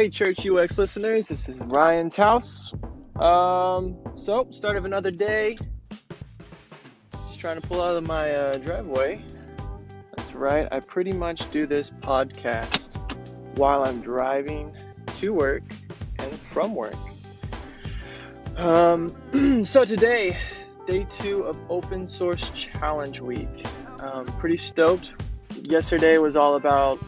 Hey, Church UX listeners, this is Ryan Taus. Um, so, start of another day. Just trying to pull out of my uh, driveway. That's right, I pretty much do this podcast while I'm driving to work and from work. Um, so, today, day two of Open Source Challenge Week. Um, pretty stoked. Yesterday was all about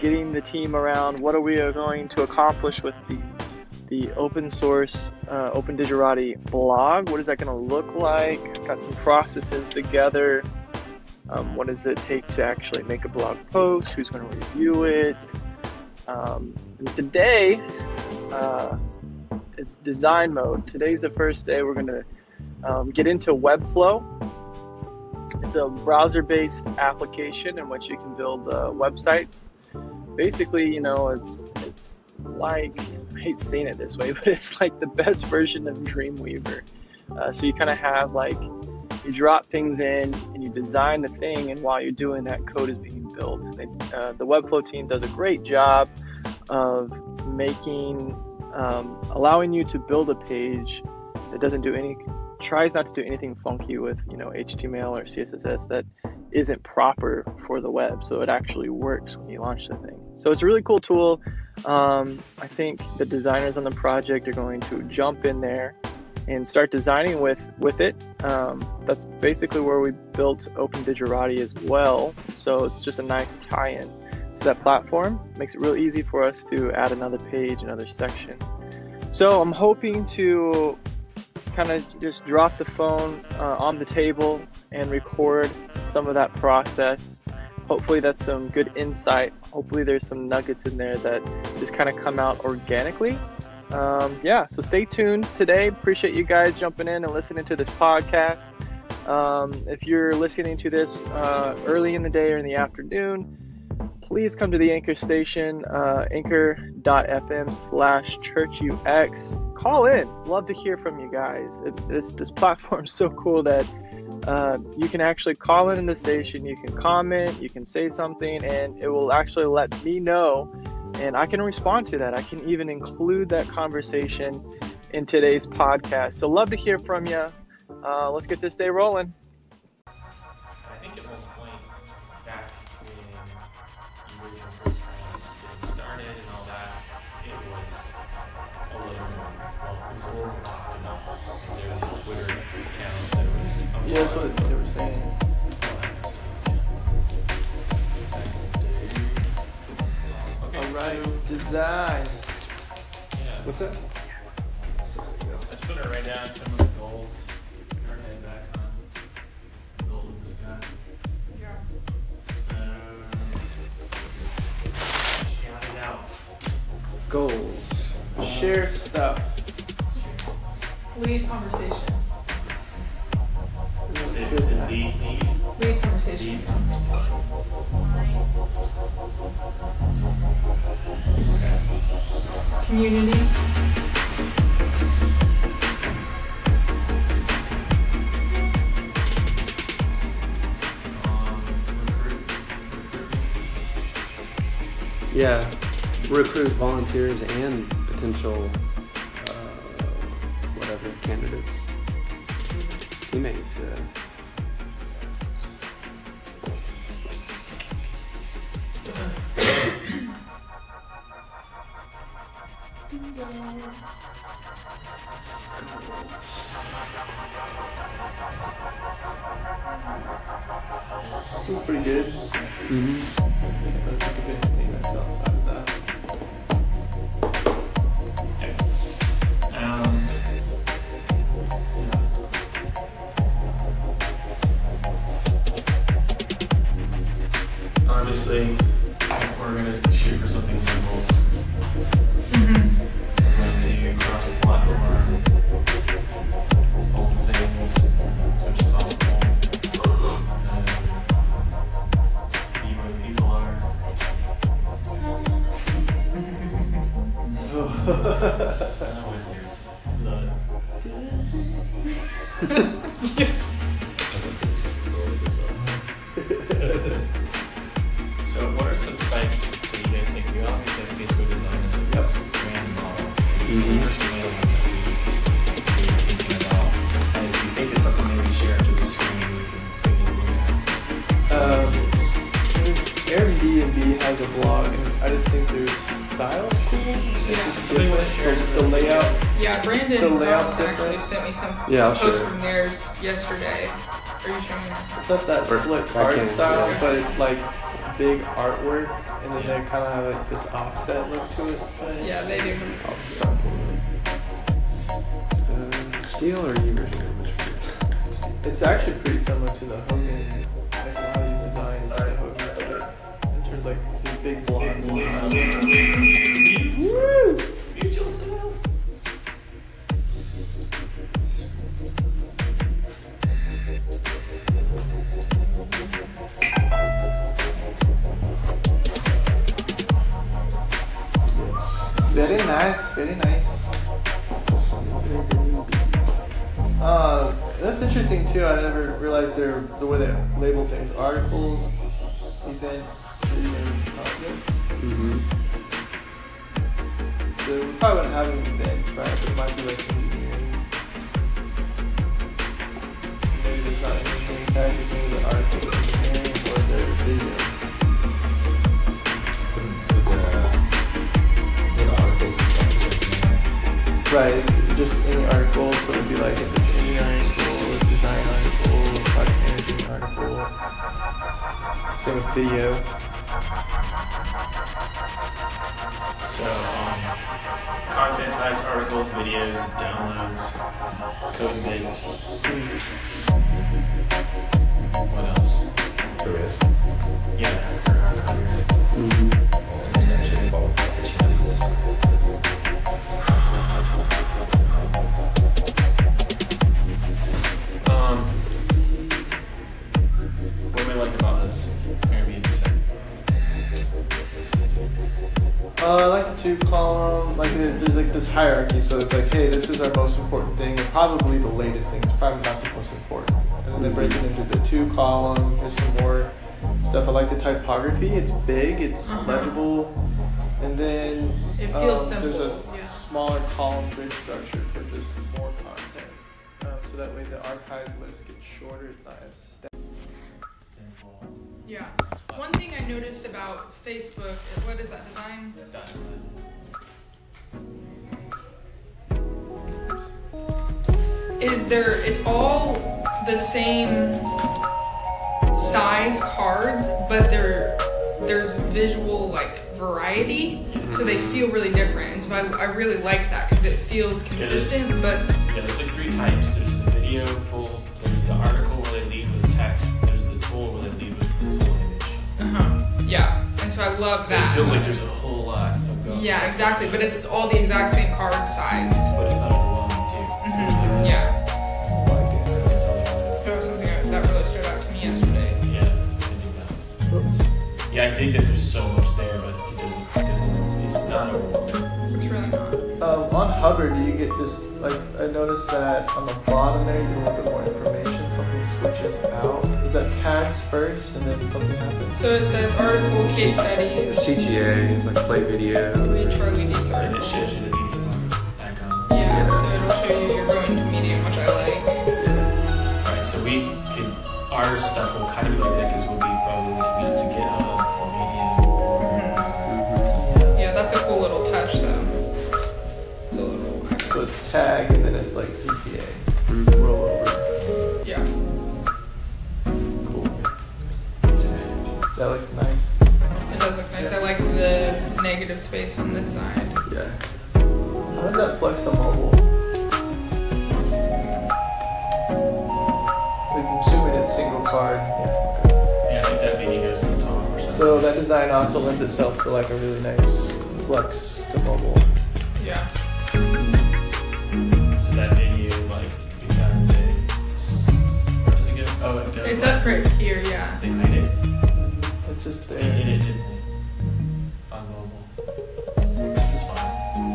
getting the team around what are we going to accomplish with the the open source uh, Open Digerati blog. What is that going to look like? Got some processes together. Um, what does it take to actually make a blog post? Who's going to review it? Um, and today, uh, it's design mode. Today's the first day we're going to um, get into Webflow. It's a browser based application in which you can build uh, websites basically, you know, it's it's like I hate saying it this way, but it's like the best version of Dreamweaver. Uh, so you kind of have like you drop things in and you design the thing, and while you're doing that, code is being built. uh, the Webflow team does a great job of making um, allowing you to build a page that doesn't do any tries not to do anything funky with you know HTML or CSS that isn't proper for the web. So it actually works when you launch the thing. So it's a really cool tool. Um, I think the designers on the project are going to jump in there and start designing with with it. Um, that's basically where we built Open Digerati as well. So it's just a nice tie-in to that platform. Makes it real easy for us to add another page, another section. So I'm hoping to kind of just drop the phone uh, on the table and record some of that process. Hopefully, that's some good insight. Hopefully, there's some nuggets in there that just kind of come out organically. Um, yeah, so stay tuned today. Appreciate you guys jumping in and listening to this podcast. Um, if you're listening to this uh, early in the day or in the afternoon, please come to the Anchor station, uh, anchor.fm slash churchux. Call in. Love to hear from you guys. It, this, this platform is so cool that uh, you can actually call in the station, you can comment, you can say something, and it will actually let me know, and I can respond to that. I can even include that conversation in today's podcast. So, love to hear from you. Uh, let's get this day rolling. Yeah, that's what they were saying. Okay, Alright, so, design. Yeah. What's that? I just want to write down some of the goals. Our head back on goals of this guy. Yeah. So, shout it out. Goals. Share stuff. Lead conversation. Community. Yeah, recruit volunteers and potential Yeah, I'll posts share. from theirs yesterday. Are you showing me? It's not that Or- slick I art can- style, yeah. but it's like big artwork, and then they kind of have like this offset look to it. Yeah, they do. Uh, steel or U? It's actually pretty similar to the Hogan, like a lot of these designs that Hogan's like, in terms of like these big blocks. Very nice, very nice. Uh, that's interesting too. I never realized they're the way they label things: articles, events, videos. Mm-hmm. So we probably wouldn't have any events, right? But it might be like engineering. Maybe there's not engineering tags, maybe the article is engineering or the video. Right, just any article, so it'd be like if it's any article, design article, project management article. Same with video. So, um, content types, articles, videos, downloads, code bits. What else? Yeah. Mm-hmm. Uh, I like the two column, like there's like this hierarchy, so it's like, hey, this is our most important thing, and probably the latest thing, it's probably not the most important. And then they break it into the two column, there's some more stuff. I like the typography, it's big, it's Uh-huh. legible, and then It feels um, there's a yeah. smaller column grid structure for just more content. Um, so that way the archive list gets shorter, it's not as stacked. Yeah. One thing I noticed about Facebook, what is that design? Is there? It's all the same size cards, but there there's visual like variety, so they feel really different. And so I, I really like that because it feels consistent, but Yeah, there's like three types. There's the video full, there's the article yeah. And so I love that. It feels like there's a whole lot of ghosts. yeah, exactly. But it's all the exact same card size. But it's not overwhelming too. So it's like this. yeah. I like it. That was something that that really stood out to me yesterday. Yeah, I dig that. Yeah, I dig that there's so much there, but it doesn't, it doesn't, it's not overwhelming. It's really not. Um, on Hover, do you get this? Like, I noticed that on the bottom there, you get a little bit more information. Something switches out. Is that tags first, and then something happens? So it says article, case studies, CTA is like play video. read Charlie Needs And it shows you the medium back on. Yeah, so it'll show you you're going to medium, which I like. Alright, so we can, our stuff will kind of be like that because we'll be probably linking it to GitHub or Medium or. Mm-hmm. Yeah, that's a cool little touch though. The little So it's tag, and then it's like the negative space on this side. Yeah. How does that flex the mobile? I'm assuming it's single card. Yeah. Okay. Yeah, I think that maybe goes to the top or something. So that design also lends itself to like a really nice flex to mobile. Yeah. So that video, like, becomes a. Where does it go? Oh, it goes. It's up right here, yeah. They hide it. It's just They hid it, didn't they? On mobile. This is fine.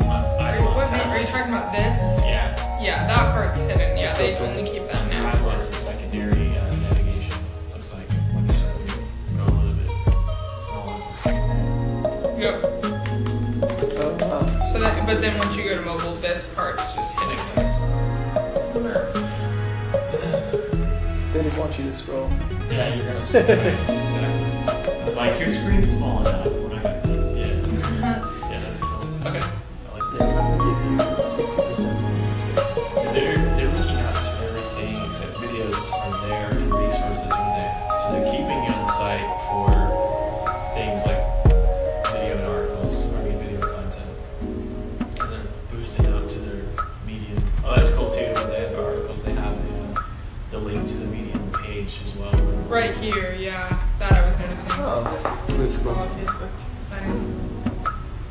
I, I Are you, love what, are you talking about this? Yeah. Yeah, that part's hidden. Yeah, they only keep that now. Timelines is secondary uh, navigation. Looks like when you start to go a little bit smaller at the screen. Yep. Oh. So that, but then once you go to mobile, this part's just It hidden. makes sense. They just want you to scroll. Yeah, you're gonna scroll right. Exactly. It's like your screen's small enough. We're not gonna.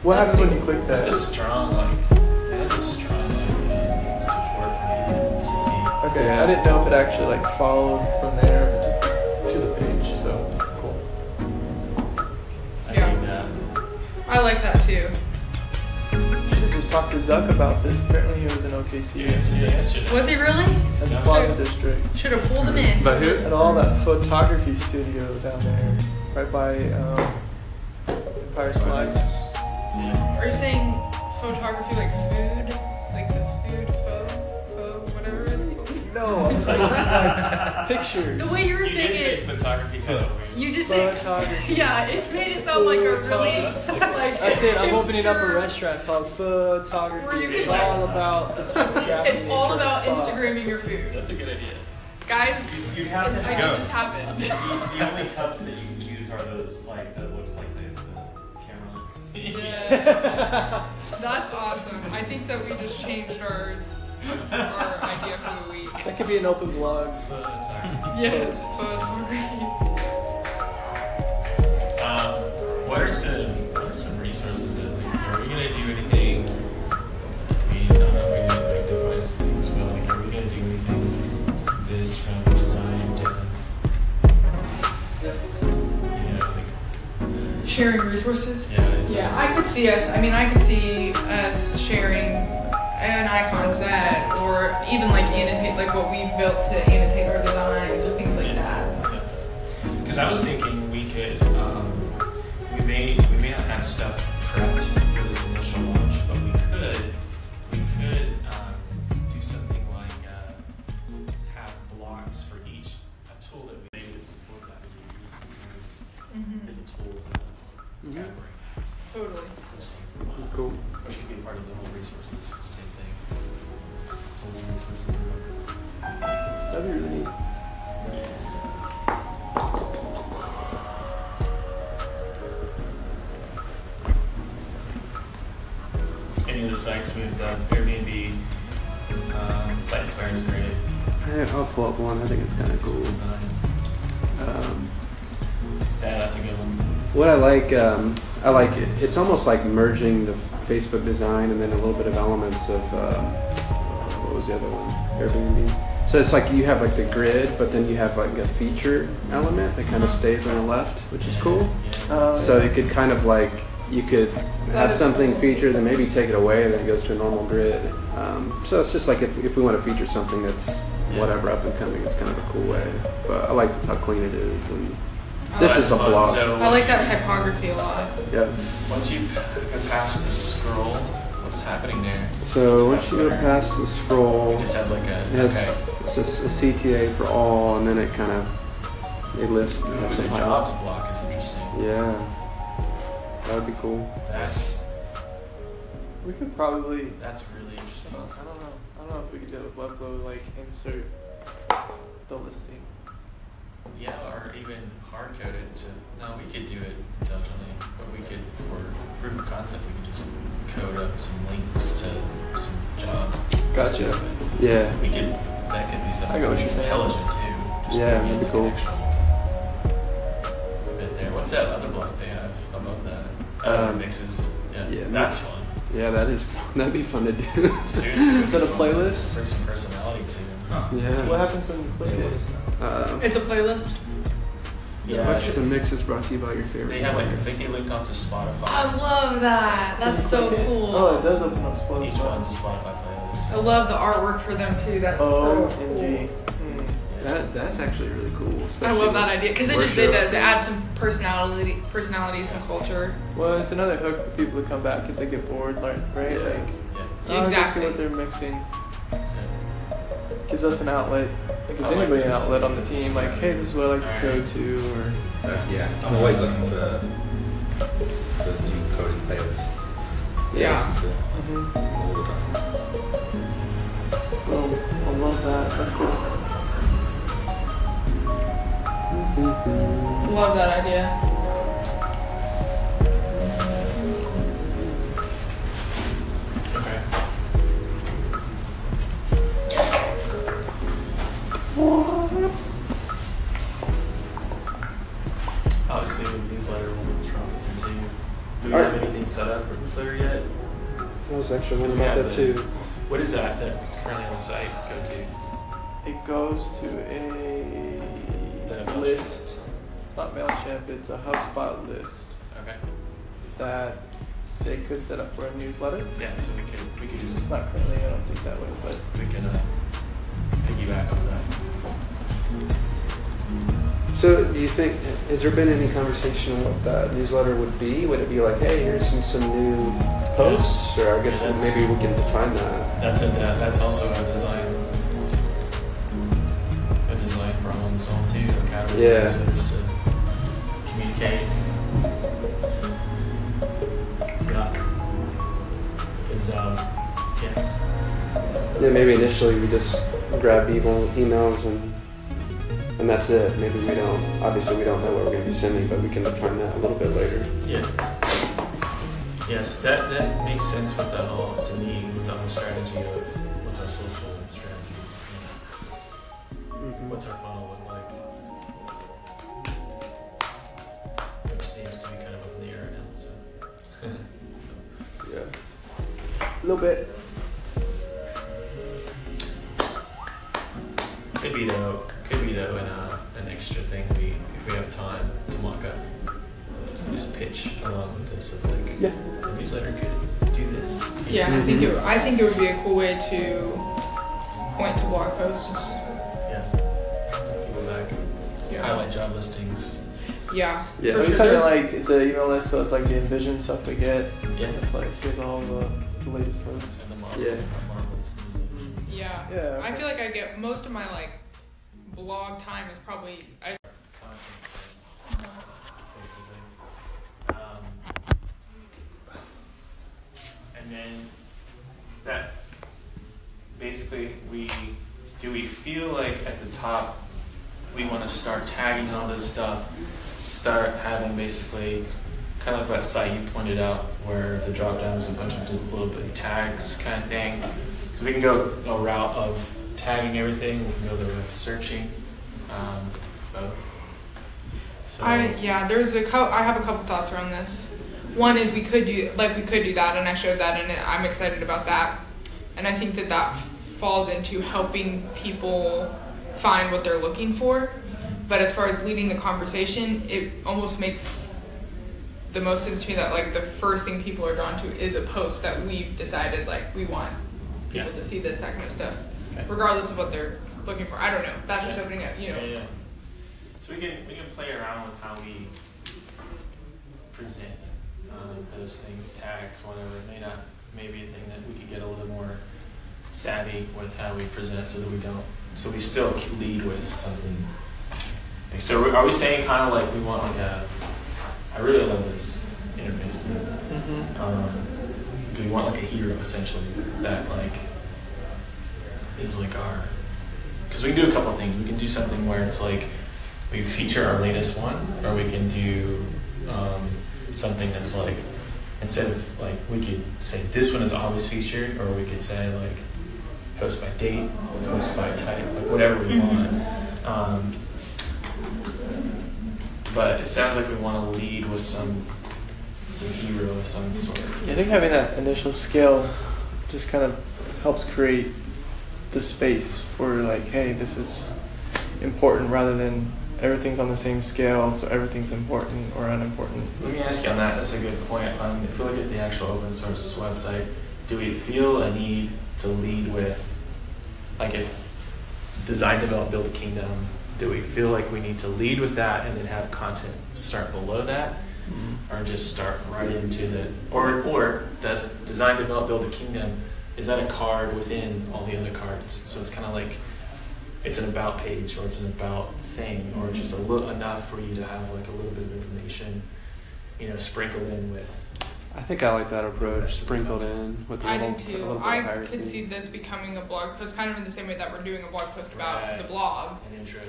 What happens when you click That's a that? strong like. That's a strong like support for Medium to see. Okay, Yeah. I didn't know if it actually like followed from there to, to the page. So cool. I Yeah. mean, um, I like that too. Should just talk to Zuck about this. Apparently he was in OKC yeah, yesterday yesterday. Was he really? at the Yeah. Plaza District. Should have pulled him in. But who? At all that photography studio down there, right by um, Empire Slides. Yeah. Are you saying photography like food? Like the food photo? Photo, whatever it's called? No, I'm like, like pictures. The way you were You saying did say it, photography kind of weird. you did say. Photography. Yeah, it made it sound like a really. like, That's it. I'm opening up a hipster- restaurant called Photography. Where you It's like- all about. It's photographing all nature about of. Instagramming your food. That's a good idea. Guys, You have to I have- know this happened. The, the only cups that you can use are those like that looks Yeah. That's awesome. I think that we just changed our our idea for the week. That could be an open blog. Photography. Yes, photography. Um, what are some what are some resources that like, are we gonna do anything? I mean, I don't know if we need to like devise things, but like, are we gonna do anything this from Sharing resources. yeah Yeah, I could see us. I mean, I could see us sharing an icon set, or even like annotate, like what we've built to annotate our designs or things like that. Because I was thinking we could, um, we may, we may not have stuff prepped I think it's kind of cool. Um, Yeah, that's a good one. what I like, um, I like it. It's almost like merging the Facebook design and then a little bit of elements of uh, what was the other one? Airbnb. So it's like you have like the grid, but then you have like a feature element that kind of stays on the left, which is cool. Yeah. Uh, So you could kind of like you could That have something cool. featured, then maybe take it away, and then it goes to a normal grid. Um, so it's just like if, if we want to feature something that's Yeah. whatever up and coming, it's kind of a cool way. But I like how clean it is, and I this is a That's fun. blog. So I like that typography a lot. yeah. Once you p- go past the scroll, what's happening there? So once you go past the scroll, It sounds like a. it has okay. it's just a CTA for all, and then it kind of it list Ooh, have the jobs highlights. block is interesting. Yeah, that would be cool. That's we could probably. that's really I interesting. Don't, I don't know. I don't know if we could do it with Webflow, like insert the listing. Yeah, or even hard code it to. No, we could do it intelligently, but we could for proof of concept we could just code up some links to some job. Gotcha. Yeah, We could. That could be something I get what you're saying. intelligent too. Just Yeah, maybe that'd be cool. An actual bit there. What's that other block they have above that? Uh, Um, mixes. Yeah, yeah, that's mix- fun. Yeah, that is that'd be fun to do. Seriously, Is that a playlist? bring some personality to it. yeah. What happens when you click it? Uh, It's a playlist. Yeah, Which the mix is brought to you by your favorite. They have like I blogger. think they linked onto Spotify. I love that. That's so it? cool. Oh, it does open up Spotify. Each one's a Spotify playlist. I love the artwork for them too. That's Oh, so MG. cool. That that's actually really cool. I love that idea because it just it does. It adds some personality, personality, some culture. Well, it's another hook for people to come back if they get bored, like right? Yeah. Like, Yeah. oh, just see Exactly. what they're mixing. yeah. Gives us an outlet. It gives I like anybody an this. outlet on the team. Like, hey, this is what I like to go Alright. to, or Uh, yeah, I'm always looking for for new coding playlists. Yeah. Listen Mhm. to all the time. Boom. Love that idea. Obviously, the newsletter will be Trump continue. Do we have anything set up for newsletter yet? I was actually wondering about that too. What is that that's currently on the site go to? It goes to a list it's not Mailchimp. It's a HubSpot list Okay. that they could set up for a newsletter. Yeah, so we could we could It's just not currently. I don't think that way, but we can uh, piggyback on that. So, do you think has there been any conversation on what that newsletter would be? Would it be like, hey, here's some some new posts, or I guess Yeah, that's- maybe we can define that. That's a that, that's also a design a design problem to solve too. Like how Yeah. use It's um yeah. Yeah, maybe initially we just grab email, emails and and that's it. Maybe we don't. Obviously, we don't know what we're going to be sending, but we can define that a little bit later. Yeah. Yes, that that makes sense with the whole to me with the whole strategy of what's our social strategy. you know, What's our a little bit. Could be though. Could be though, an uh, an extra thing we if we have time to mock up. Just pitch along with this of like Yeah. the newsletter could do this. Yeah, I think it. I think it would be a cool way to point to blog posts. Yeah. People back. Yeah. Highlight job listings. Yeah. Yeah. For It's sure. kind of There's- like it's an email list, so it's like the InVision stuff we get. Yeah. It's like here's all the, the latest posts. And the Marvel, Yeah. Marvelous. Yeah. Yeah. I feel like I get most of my like blog time is probably I Content types, basically. Um, and then that basically we do we feel like at the top we want to start tagging all this stuff, start having basically kind of like that site you pointed out where the drop down is a bunch of little bitty tags kind of thing. So we can go a route of tagging everything. We can go the route of searching, um, both. So I yeah, there's a co- I have a couple thoughts around this. One is we could do like we could do that, and I showed that, and I'm excited about that. And I think that that falls into helping people find what they're looking for. But as far as leading the conversation, it almost makes the most sense to me that like the first thing people are drawn to is a post that we've decided like we want people Yeah. to see this that kind of stuff, Okay. regardless of what they're looking for. I don't know. That's just opening up, you know. Yeah, yeah. So we can we can play around with how we present um, those things, tags, whatever. It may not maybe a thing that we could get a little more savvy with how we present, so that we don't. So we still lead with something. So are we saying kind of like we want like a? I really love this interface thing. Mm-hmm. Um, do we want like a hero essentially that like is like our because we can do a couple of things. We can do something where it's like we feature our latest one, or we can do um, something that's like instead of like we could say this one is always featured, or we could say like post by date, post by type, like whatever we want. Um, but it sounds like we want to lead with some some hero of some sort. Yeah, I think having that initial scale just kind of helps create the space for like, hey, this is important rather than everything's on the same scale, so everything's important or unimportant. Let me ask you on that. That's a good point. Um, if we look at the actual open source website, do we feel a need to lead with, like, if design, develop, build a kingdom? Do we feel like we need to lead with that and then have content start below that, mm-hmm. or just start right into the, or or does design, develop, build a kingdom? Is that a card within all the other cards? So it's kind of like it's an about page or it's an about thing or just a mm-hmm. little enough for you to have like a little bit of information you know sprinkled in with I think I like that approach, sprinkled in with a I little, do a too. little bit I of hierarchy. could see this becoming a blog post, kind of in the same way that we're doing a blog post about Right. the blog. an intro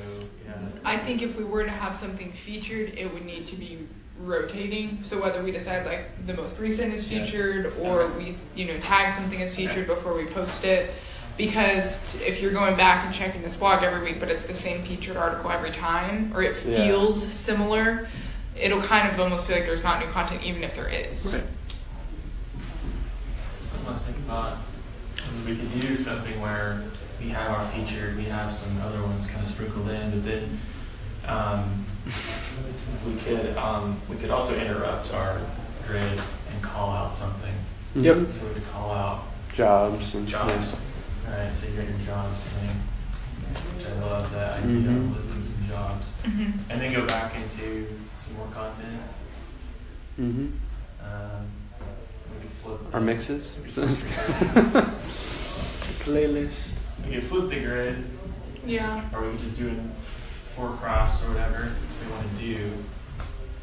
yeah I think if we were to have something featured, it would need to be rotating. So whether we decide like the most recent is Yeah. featured, or Okay. we you know tag something as featured before we post it. Because t- if you're going back and checking this blog every week, but it's the same featured article every time, or it Yeah. feels similar, it'll kind of almost feel like there's not new content, even if there is. Right. someone was thinking about is we could do something where we have our feature, we have some other ones kind of sprinkled in, but then um, we could um, we could also interrupt our grid and call out something. Mhm. So we could call out Jobs and jobs. All right, so you're in your jobs thing, which I love that idea Mhm. of listing some jobs, Mhm. and then go back into some more content. Mm-hmm. Um, we could flip Our the- mixes. Playlist. We could flip the grid, Yeah. or we could just do it four cross or whatever we want to do,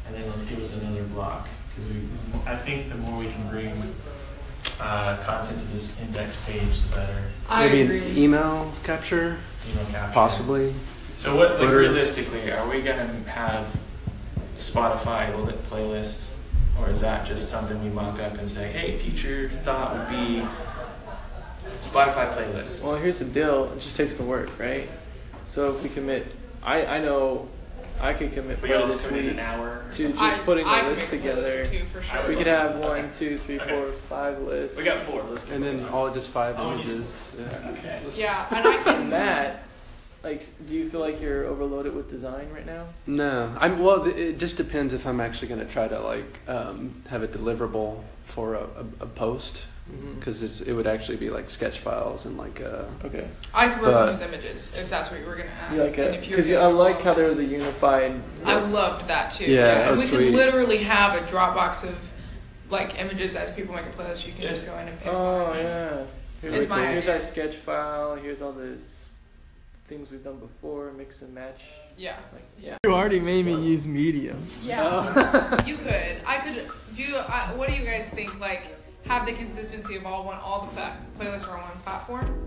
and then let's give us another block because we. 'cause I think the more we can bring uh, content to this index page, the better. I Maybe agree. an email capture, Email capture. possibly. So what, like Footer. realistically, are we gonna have Spotify will it playlist, or is that just something we mock up and say, hey, future thought would be Spotify playlist? Well, here's the deal. It just takes the work, right? So if we commit, I I know, I could commit If we for all this commit week an hour or to something. just putting I a list could make a list together. too, for sure. We could have one, Okay. two, three, Okay. four, five lists. We got four. Let's go. And then all just five Oh, images. Yeah. Okay. Yeah, and I can. And that, like, do you feel like you're overloaded with design right now? No, I'm well. th- It just depends if I'm actually going to try to like um, have a deliverable for a, a, a post. Because it's it would actually be like sketch files and like uh, Okay. I could work on those images if that's what you were gonna ask. You like and it? Because I like how there was a unified. I loved that too. Yeah, that was we sweet. could literally have a Dropbox of like images as people make a playlist. You can just go in and pick. Oh one. yeah. Here's, It's my here's idea. our sketch file. Here's all this things we've done before. Mix and match. Yeah. Like yeah. You already made me use Medium. Yeah. you could. I could do. I, what do you guys think? Like, have the consistency of all one, all the pla- playlists are on one platform.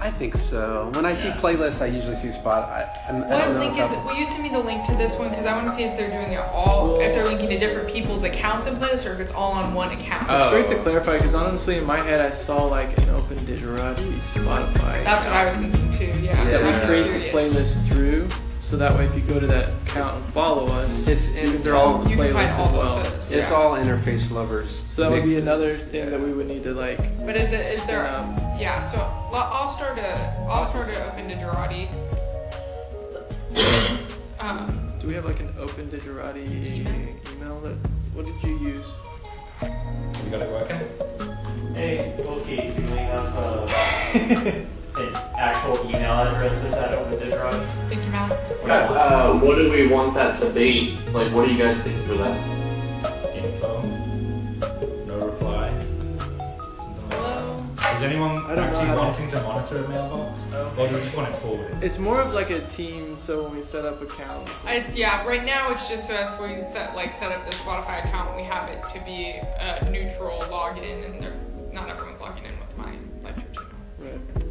I think so. When I see Yeah. playlists, I usually see spot. I, I'm, I What don't know link is? I- Will you send me the link to this one? Because I want to see if they're doing it all. If they're linking to different people's accounts and playlists, or if it's all on one account. Oh. Straight to clarify, because honestly, in my head, I saw like an Open Digerati Spotify. That's what I was thinking too. Yeah. That so we create the playlist through, so that way, if you go to that account and follow us, It's in, they're follow all. the You can find playlist all as those well. playlists. It's yeah. all interface lovers. So that would be mixes. another thing Yeah. that we would need to like. But is it is there? Um, Yeah. So l- I'll start a I'll start a open Digerati. Um, Do we have like an Open Digerati email that? What did you use? You got it working? Hey, okay, do we have uh, an actual email address with that open Digerati? thank you, Matt. Uh, what do we want that to be? Like, what do you guys think for that? Info. No reply. Something Hello. that. Is anyone I don't actually how to- wanting to monitor a mailbox? Or do you just want it forwarded? It's more of like a team. So when we set up accounts, It's yeah. Right now, it's just so if we set like set up the Spotify account, we have it to be a neutral login, and not everyone's logging in with my Life.Church email, right.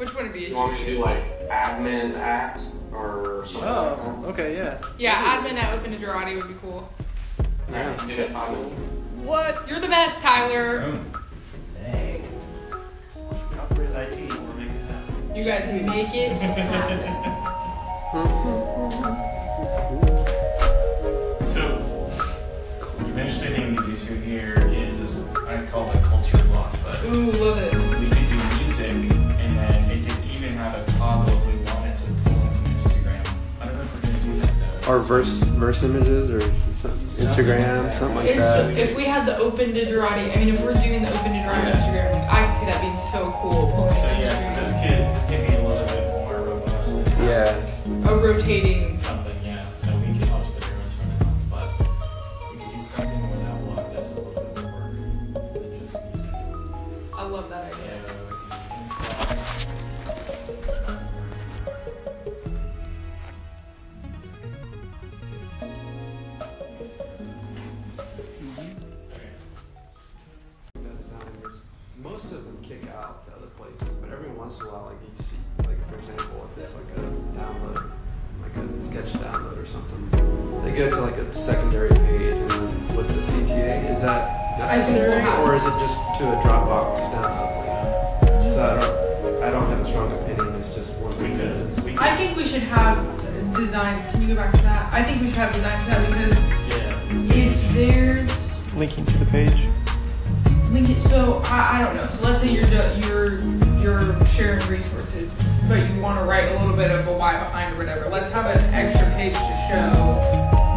Which wouldn't be. A You want me to do like admin at or something Oh, like okay, yeah. Yeah, admin at Open Digerati would be cool. that? Yeah. Do it. I. What? You're the best, Tyler. It's IT, we're making it happen. You guys make it happen. So, an interesting thing to do too here is this. I call it culture block, but Ooh, love it. we could do music, and then it could even have a toggle if we wanted to pull in some Instagram. I don't know if we're gonna do that though. Or verse verse images or something, Something Instagram, like that, something like? It's, that. if we had the Open Digerati, I mean, if we're doing the Open Digerati Yeah. Instagram, I could see that being so cool. Pulling So in yeah, so Instagram. this could this could be a little bit more robust. and have, Yeah. A rotating. But once in a while, like you see, like for example, if it's like a download, like a sketch download or something, they go to like a secondary page and with the CTA, is that necessary, or is it just to a Dropbox download link? So I don't, I don't have a strong opinion. It's just one We thing that could. is. We could I think we should have design. Can you go back to that? I think we should have design for that because Yeah. if there's Linking to the page. Lincoln, so I, I don't know. So let's say you're you're you're sharing resources, but you want to write a little bit of a why behind or whatever. Let's have an extra page to show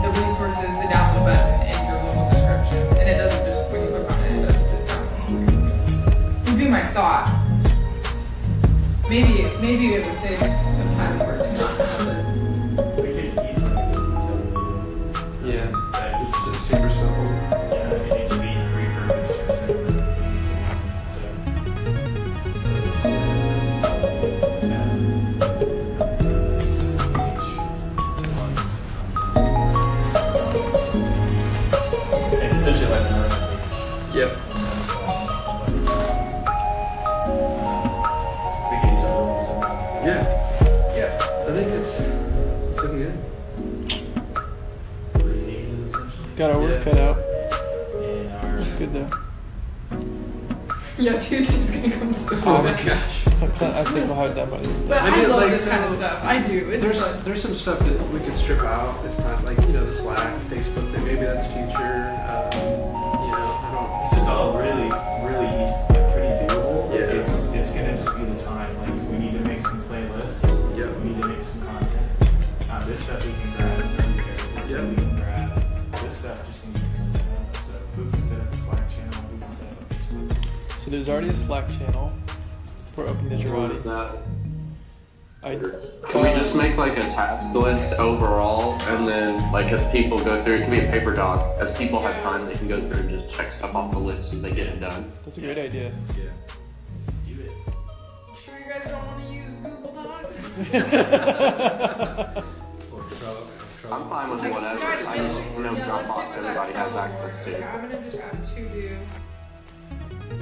the resources, the download button, and your little description. And it doesn't just when you click on it, it doesn't just download. Would be my thought. Maybe maybe it would save Yeah, Tuesday's gonna come so Oh my fast. gosh. I think we'll have that by the But I, I love like, this kind of stuff. I do. It's There's fun. there's some stuff that we could strip out. If not, like you know the Slack, Facebook thing. Maybe that's future. Um, you know, I don't. This is all really, really easy, like pretty doable. Yeah. It's it's gonna just be the time. Like we need to make some playlists. Yeah. We need to make some content. Uh, this stuff we can grab into the area. This Yeah. stuff we can grab. This stuff just there's already a Slack channel for Open Digerati. That- I Can we just make like a task list overall, and then like as people go through, it can be a paper doc. As people have time, they can go through and just check stuff off the list as they get it done. That's a great idea. Yeah. Do it. Sure, you guys don't want to use Google Docs? I'm fine with Like, whatever. guys, I yeah, just know Dropbox stick with that everybody has access to. Yeah, I'm gonna just add to do.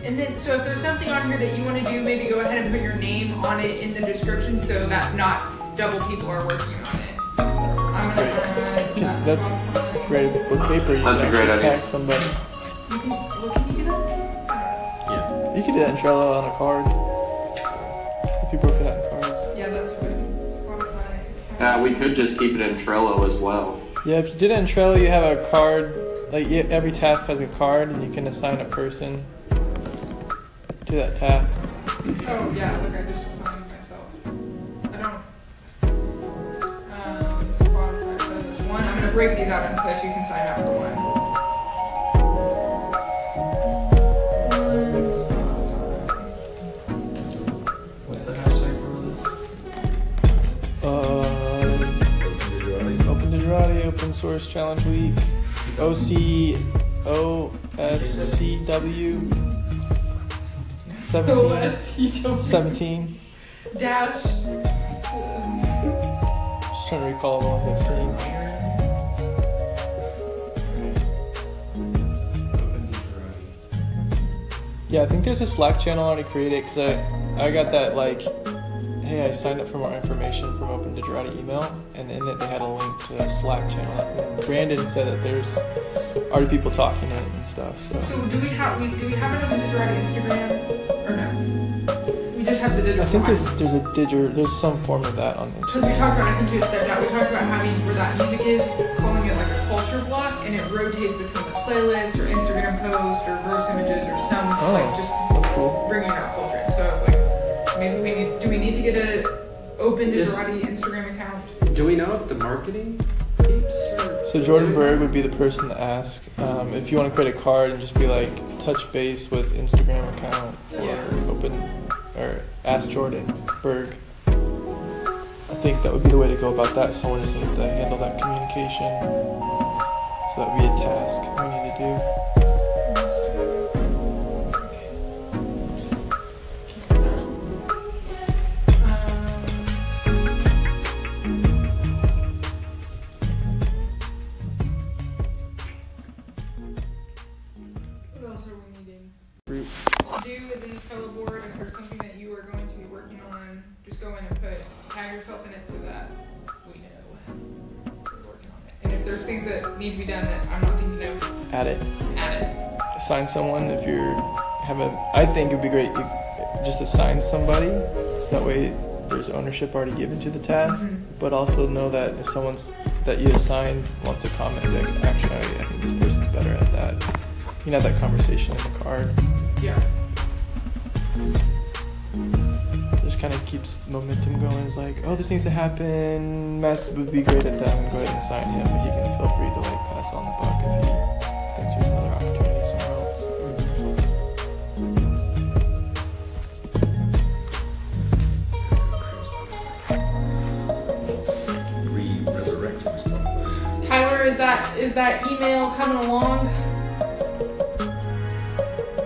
And then, so if there's something on here that you want to do, maybe go ahead and put your name on it in the description so that not double people are working on it. I'm gonna add that That's great with paper. You That's can a great actually idea. tag somebody. You can, well, can you do that? Yeah. You could do that in Trello on a card. If you broke it out in cards. Yeah, that's what Spotify. Yeah, we could just keep it in Trello as well. Yeah, if you did it in Trello, you have a card. Like yeah, every task has a card, and you can assign a person to that task. Oh yeah, look, I just assigned myself. I don't. Um, Spotify for this one. I'm gonna break these out into place. You can sign up for one. One What's the hashtag for this? Uh, Open Digerati, Open Source Challenge Week, OC, OSCW, 17, OSCW 17. dash. Just trying to recall the ones I've seen. Yeah, I think there's a Slack channel already created because I, I got that like, hey, I signed up for more information from Open Digerati email, and in it they had a link to a Slack channel. And Brandon said that there's already people talking in it and stuff. So So do we have we do we have an Open Digerati Instagram have the digital. I think there's there's a digger there's some form of that on the. Because we talked about, I think you had stepped out, we talked about having where that music is, calling it like a culture block, and it rotates between the playlist or Instagram post or verse images or some, Oh. like, just That's cool. bringing our culture in. So I was like, maybe we need, do we need to get a open Yes. Digerati Instagram account? Do we know if the marketing? So Jordan Berg would be the person to ask um, if you want to create a card and just be like touch base with Instagram account or Yeah. open or ask Jordan Berg. I think that would be the way to go about that. Someone just needs to handle that communication. So that would be a task we need to do. Someone if you're have a. I think it'd be great to just assign somebody so that way there's ownership already given to the task. Mhm. But also know that if someone's that you assign wants to comment, like actually I think this person's better at that. You can have that conversation in the card. Yeah. Just kind of keeps momentum going. It's like, oh, this needs to happen. Matt would be great at that. I'm going to go ahead and sign him, but he can feel free to like pass on the buck if he thinks there's is that email coming along?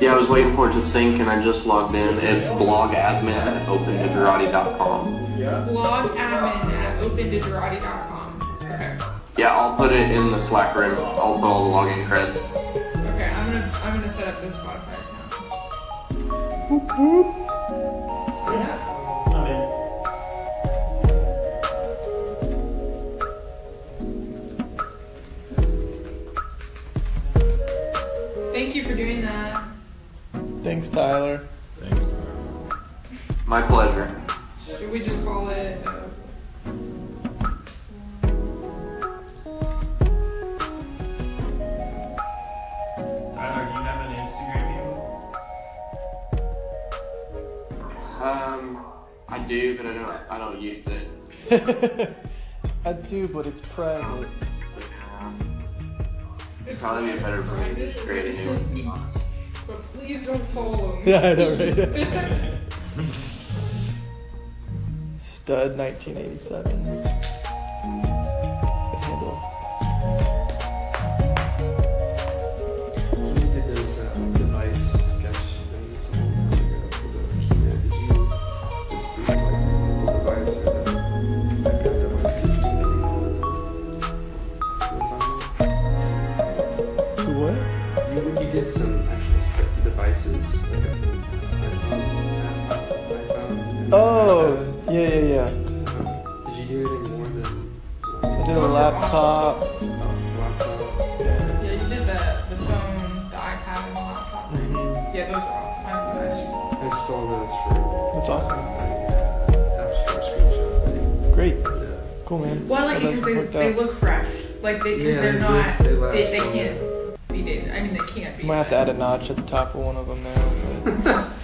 Yeah, I was waiting for it to sync and I just logged in. It's blogadmin at opendigerati.com. Blog admin at opendigerati.com. Okay. Yeah, I'll put it in the Slack room. I'll put all the login creds. Okay, I'm gonna I'm gonna set up this Spotify account. Sign Thanks, Tyler. My pleasure. Should we just call it? Uh, Tyler, do you have an Instagram handle? Um, I do, but I don't. I don't use it. I do, but it's private. It'd probably be a better for me to just create a new one. to be honest. But please don't follow me. Yeah, I know, right? Stud 1987. Cool, man. Well, I like it because they, they out. look fresh. Like they, cause Yeah, they're they not. They they, they, can't be dated. I mean, they can't be. Might have to add a notch at the top of one of them now.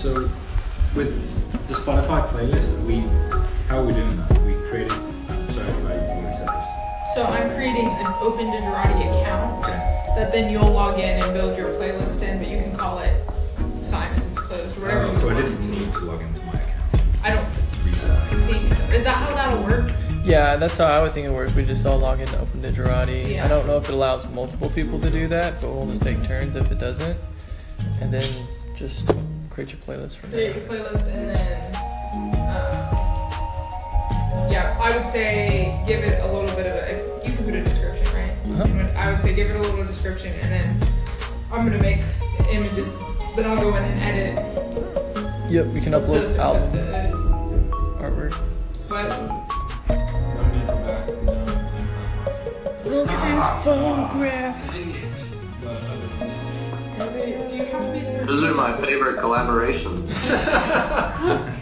So, with the Spotify playlist, we how are we doing that? We created. I'm sorry if I already said this. So I'm creating an Open Digerati account that then you'll log in and build your playlist in, but you can call it Simon's Closed or whatever Oh, you so I didn't need to log into Is that how that'll work? Yeah, that's how I would think it works. We just all log into Open Digerati. Yeah. I don't know if it allows multiple people to do that, but we'll just take turns if it doesn't. And then just create your playlist from there. Create your playlist and then, uh, yeah, I would say give it a little bit of a. You can put a description, right? Uh-huh. I would say give it a little description and then I'm gonna make images. Then I'll go in and edit Yep, we can upload album Look at this photograph. But other than that, do you have to be a certain? Those are my favorite collaborations.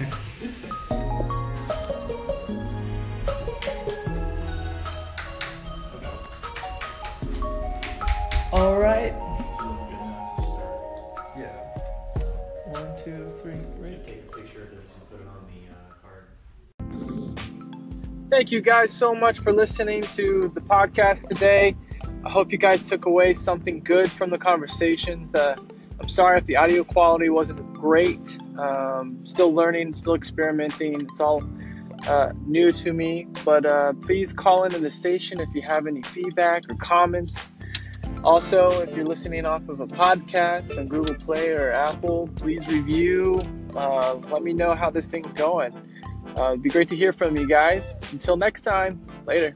Thank you guys so much for listening to the podcast today. I hope you guys took away something good from the conversations. The, I'm sorry if the audio quality wasn't great. Um, still learning, still experimenting. It's all uh, new to me. But uh, please call into the station if you have any feedback or comments. Also, if you're listening off of a podcast on Google Play or Apple, please review. Uh, let me know how this thing's going. Uh, it'd be great to hear from you guys. Until next time, later.